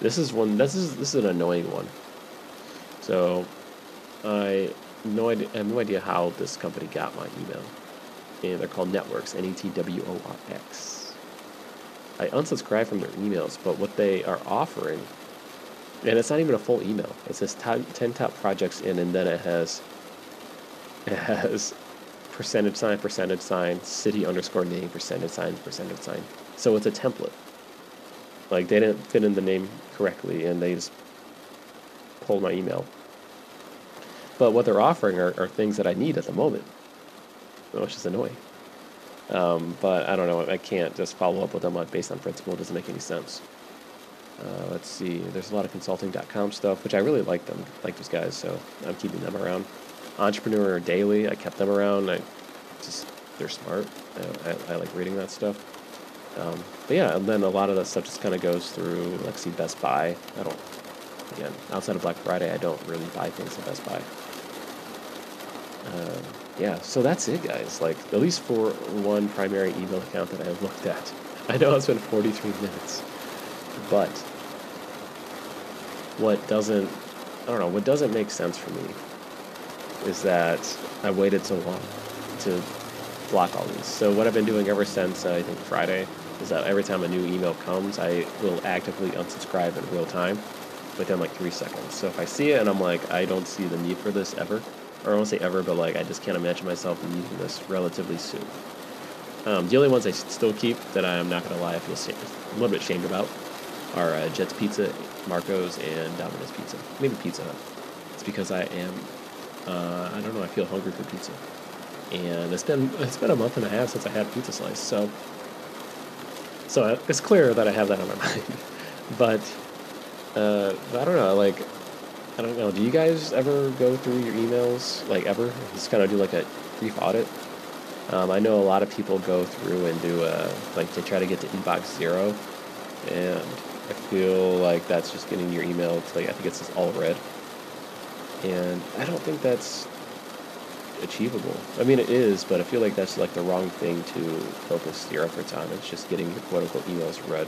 This is one. This is this is an annoying one. So I no idea, I have no idea how this company got my email. And they're called Networx, N E T W O R X. I unsubscribe from their emails, but what they are offering, and it's not even a full email. It says top, 10 top projects in, and then it has it has percentage sign, percentage sign, city underscore name, percentage sign, percentage sign. So it's a template. Like they didn't fit in the name correctly, and they just pulled my email. But what they're offering are, are things that I need at the moment, which is annoying. Um, but I don't know. I can't just follow up with them based on principle. It doesn't make any sense. Uh, let's see. There's a lot of consulting.com stuff, which I really like them, like those guys. So I'm keeping them around. Entrepreneur Daily, I kept them around. I just they're smart. I, I, I like reading that stuff. Um, but yeah, and then a lot of that stuff just kind of goes through, like, see Best Buy. I don't Again, outside of Black Friday, I don't really buy things at Best Buy. Um, yeah, so that's it, guys. Like, at least for one primary email account that I've looked at. I know it's been 43 minutes, but what doesn't, I don't know, what doesn't make sense for me is that I waited so long to block all these. So what I've been doing ever since, uh, I think, Friday, is that every time a new email comes, I will actively unsubscribe in real time within like three seconds. So if I see it and I'm like, I don't see the need for this ever, or I won't say ever, but like I just can't imagine myself using this relatively soon. Um, the only ones I still keep that I'm not gonna lie, I feel a little bit ashamed about are uh, Jet's Pizza, Marco's, and Domino's Pizza. Maybe Pizza Hut. It's because I am, uh, I don't know, I feel hungry for pizza, and it's been it's been a month and a half since I had pizza slice, so so it's clear that I have that on my mind, but uh, I don't know, like, I don't know. Do you guys ever go through your emails, like ever? Just kind of do like a brief audit. Um, I know a lot of people go through and do a, like they try to get to inbox zero, and I feel like that's just getting your email to like I think it's just all red, and I don't think that's achievable. I mean, it is, but I feel like that's like the wrong thing to focus your efforts on. It's just getting your quote unquote emails read.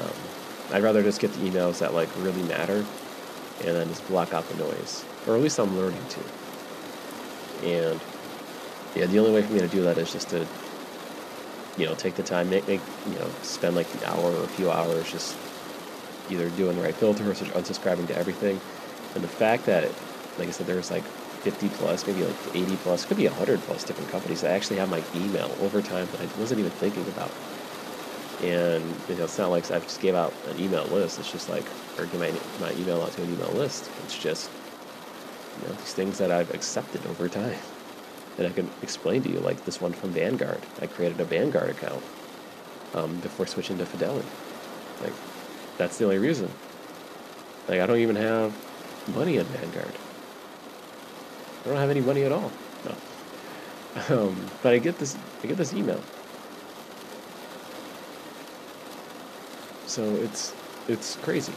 Um, I'd rather just get the emails that like really matter, and then just block out the noise, or at least I'm learning to. And yeah, the only way for me to do that is just to, you know, take the time, make, make you know, spend like an hour or a few hours just either doing the right filter or unsubscribing to everything. And the fact that, like I said, there's like 50 plus, maybe like 80 plus, could be 100 plus different companies that actually have my email over time that I wasn't even thinking about. And you know, it's not like I just gave out an email list. It's just like, or give my, my email out to an email list. It's just, you know, these things that I've accepted over time. And I can explain to you, like this one from Vanguard. I created a Vanguard account um, before switching to Fidelity. Like, that's the only reason. Like, I don't even have money in Vanguard. I don't have any money at all. No. Um, but I get this. I get this email. So it's it's crazy.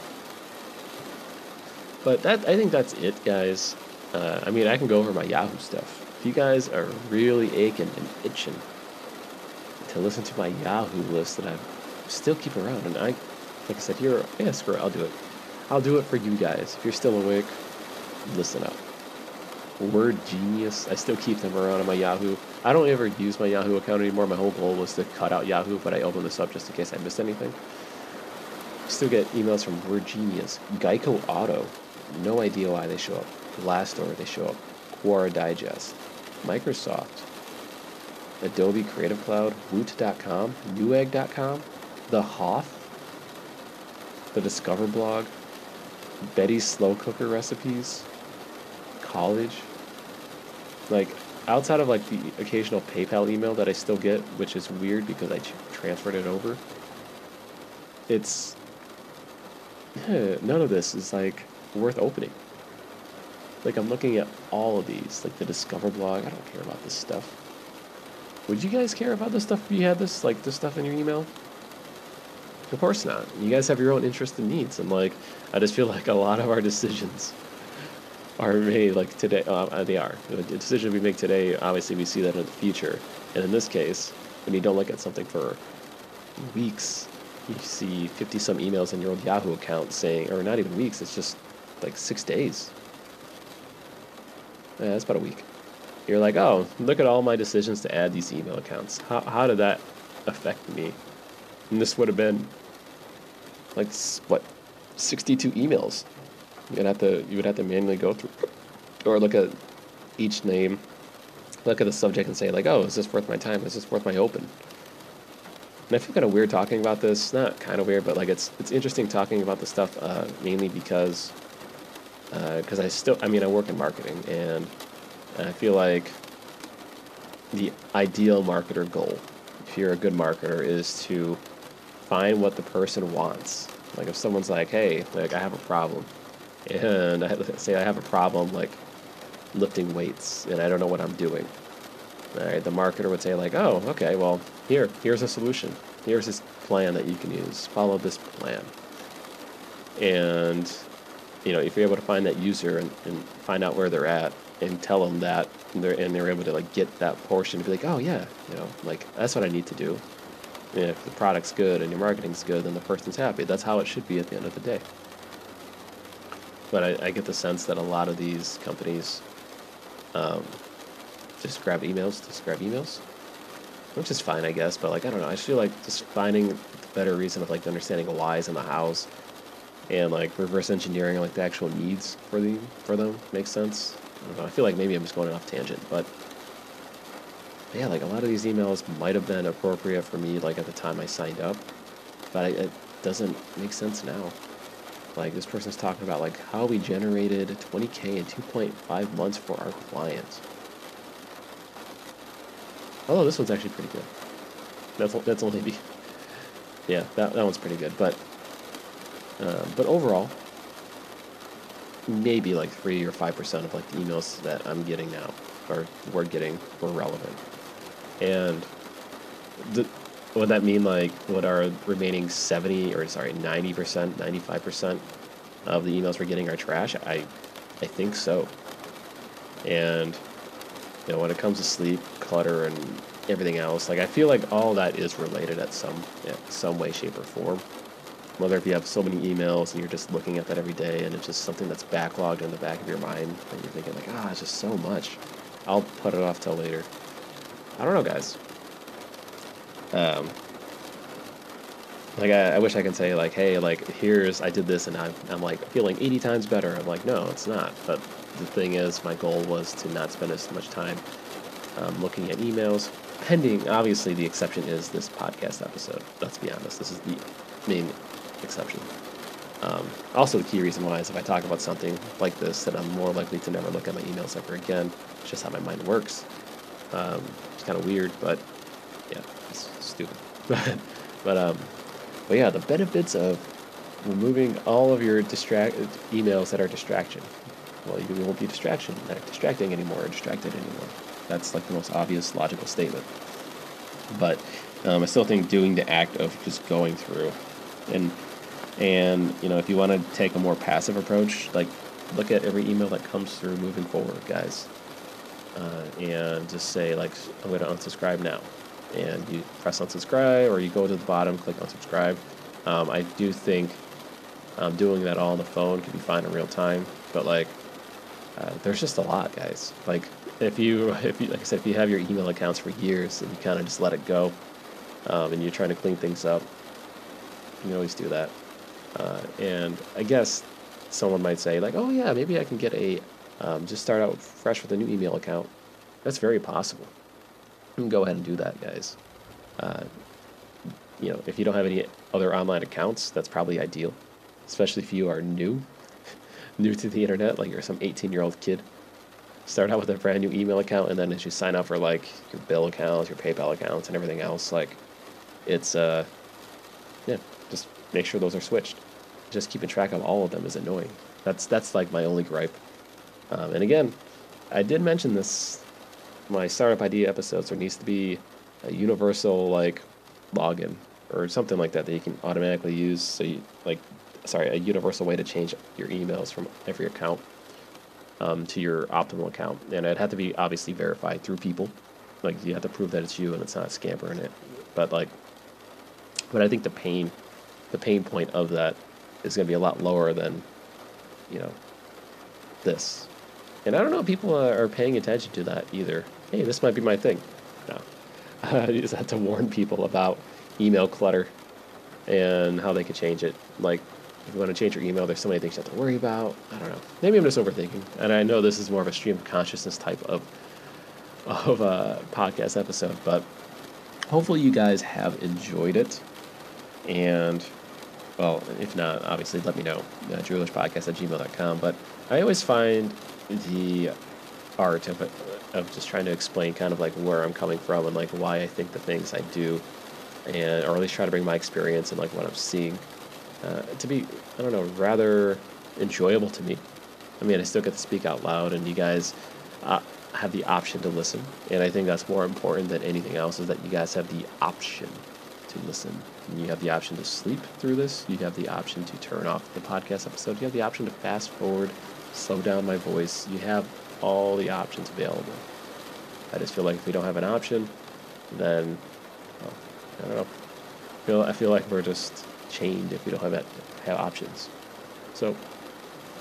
But that I think that's it, guys. Uh, I mean, I can go over my Yahoo stuff. You guys are really aching and itching to listen to my Yahoo list that I still keep around, and I, like I said, here, yeah, screw it, I'll do it. I'll do it for you guys. If you're still awake, listen up. Word Genius. I still keep them around on my Yahoo. I don't ever use my Yahoo account anymore. My whole goal was to cut out Yahoo, but I open this up just in case I missed anything. Still get emails from Word Genius, Geico Auto. No idea why they show up. Last Glassdoor, they show up. Quora Digest, Microsoft, Adobe Creative Cloud, Woot.com, Newegg.com, The Hoth, the Discover blog, Betty's Slow Cooker recipes, college. Like, outside of like the occasional PayPal email that I still get, which is weird because I transferred it over, it's. none of this is like worth opening. Like, I'm looking at all of these, like the Discover blog. I don't care about this stuff. Would you guys care about this stuff if you had this, like, this stuff in your email? Of course not. You guys have your own interests and needs, and like, I just feel like a lot of our decisions are made like today. Uh, uh, they are the decision we make today. Obviously, we see that in the future, and in this case, when you don't look at something for weeks, you see fifty some emails in your old Yahoo account saying, or not even weeks. It's just like six days. Yeah, that's about a week. You're like, oh, look at all my decisions to add these email accounts. How how did that affect me? And this would have been like what, sixty-two emails You'd have to you would have to manually go through or look at each name, look at the subject and say like, oh, is this worth my time? Is this worth my open? And I feel kind of weird talking about this. Not kind of weird, but like it's it's interesting talking about this stuff uh, mainly because because uh, I still I mean I work in marketing and I feel like the ideal marketer goal, if you're a good marketer, is to find what the person wants. Like if someone's like, hey, like I have a problem and I say I have a problem like lifting weights and I don't know what I'm doing. All right, the marketer would say like, "Oh, okay, well, here, here's a solution. Here's this plan that you can use. Follow this plan." And you know, if you're able to find that user and, and find out where they're at and tell them that, and they're, and they're able to like get that portion to be like, "Oh yeah, you know, like that's what I need to do." And if the product's good and your marketing's good, then the person's happy. That's how it should be at the end of the day but I, I, get the sense that a lot of these companies um, just grab emails, just grab emails, which is fine, I guess. But like, I don't know. I feel like just finding better reason of like understanding the whys and the hows, and like reverse engineering like the actual needs for the for them makes sense. I know. I feel like maybe I'm just going off tangent, but yeah, like a lot of these emails might have been appropriate for me like at the time I signed up, but it doesn't make sense now. Like this person's talking about like how we generated 20k in 2.5 months for our clients. Although this one's actually pretty good. That's that's only be, yeah, that that one's pretty good. But uh, but overall, maybe like three or five percent of like the emails that I'm getting now or we're getting were relevant. And the, would that mean like what our remaining 70 or sorry 90% 95% of the emails we're getting are trash? I i think so. And you know when it comes to sleep clutter and everything else like i feel like all that is related at some yeah, some way shape or form whether if you have so many emails and you're just looking at that every day and it's just something that's backlogged in the back of your mind and you're thinking like ah it's just so much i'll put it off till later i don't know guys um, like I, I wish I could say like, hey, like here's I did this and I'm, I'm like feeling 80 times better. I'm like, no, it's not. But the thing is, my goal was to not spend as much time um, looking at emails. Pending, obviously, the exception is this podcast episode. Let's be honest, this is the main exception. Um, also, the key reason why is if I talk about something like this, then I'm more likely to never look at my emails ever again. It's just how my mind works. Um, it's kind of weird, but yeah, it's stupid. but but um, but yeah, the benefits of removing all of your distract emails that are distraction. Well, you won't be distraction, not distracting anymore, or distracted anymore. That's like the most obvious logical statement. But um, I still think doing the act of just going through, and and you know, if you want to take a more passive approach, like look at every email that comes through moving forward, guys, uh, and just say like, I'm going to unsubscribe now and you press unsubscribe or you go to the bottom, click unsubscribe. Um, I do think um, doing that all on the phone can be fine in real time, but like uh, there's just a lot, guys. Like if you if you like I said, if you have your email accounts for years and you kind of just let it go, um, and you're trying to clean things up, you can always do that. Uh, and I guess someone might say like, oh yeah, maybe I can get a um, just start out fresh with a new email account. That's very possible go ahead and do that, guys. Uh, you know, if you don't have any other online accounts, that's probably ideal, especially if you are new, new to the internet, like you're some 18 year old kid. Start out with a brand new email account, and then as you sign up for like your bill accounts, your PayPal accounts, and everything else, like it's uh, yeah, just make sure those are switched. Just keeping track of all of them is annoying. That's that's like my only gripe. Um, and again, I did mention this my startup idea episodes, there needs to be a universal like login or something like that that you can automatically use. So you like, sorry, a universal way to change your emails from every account um, to your optimal account, and it had to be obviously verified through people. Like you have to prove that it's you and it's not a scammer in it. But like, but I think the pain, the pain point of that is going to be a lot lower than, you know, this. And I don't know if people are paying attention to that either hey, this might be my thing. No. I just have to warn people about email clutter and how they could change it. Like, if you want to change your email, there's so many things you have to worry about. I don't know. Maybe I'm just overthinking. And I know this is more of a stream of consciousness type of of a podcast episode, but hopefully you guys have enjoyed it. And well, if not, obviously let me know. Uh, Podcast at gmail.com. But I always find the art of of just trying to explain kind of like where I'm coming from and like why I think the things I do, and or at least try to bring my experience and like what I'm seeing uh, to be I don't know rather enjoyable to me. I mean, I still get to speak out loud, and you guys uh, have the option to listen, and I think that's more important than anything else is that you guys have the option to listen. And you have the option to sleep through this. You have the option to turn off the podcast episode. You have the option to fast forward, slow down my voice. You have all the options available. I just feel like if we don't have an option, then well, I don't know. I feel I feel like we're just chained if we don't have that, have options. So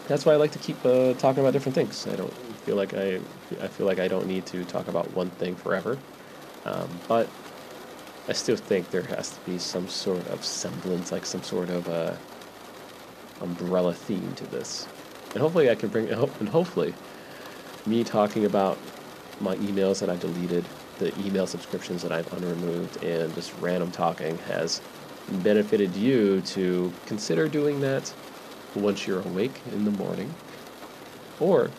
that's why I like to keep uh, talking about different things. I don't feel like I I feel like I don't need to talk about one thing forever, um, but I still think there has to be some sort of semblance, like some sort of uh, umbrella theme to this, and hopefully I can bring and hopefully me talking about my emails that I deleted, the email subscriptions that I've unremoved, and just random talking has benefited you to consider doing that once you're awake in the morning. Or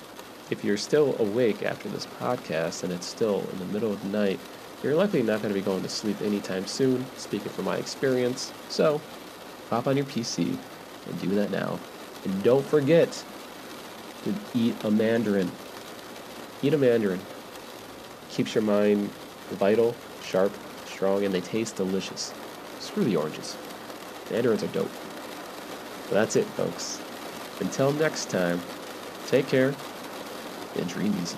if you're still awake after this podcast and it's still in the middle of the night, you're likely not going to be going to sleep anytime soon, speaking from my experience. So, hop on your PC and do that now. And don't forget to eat a mandarin eat a mandarin. Keeps your mind vital, Sharp, strong, and they taste delicious. Screw the oranges. Mandarins are dope. But that's it, folks. Until next time, take care and dream easy.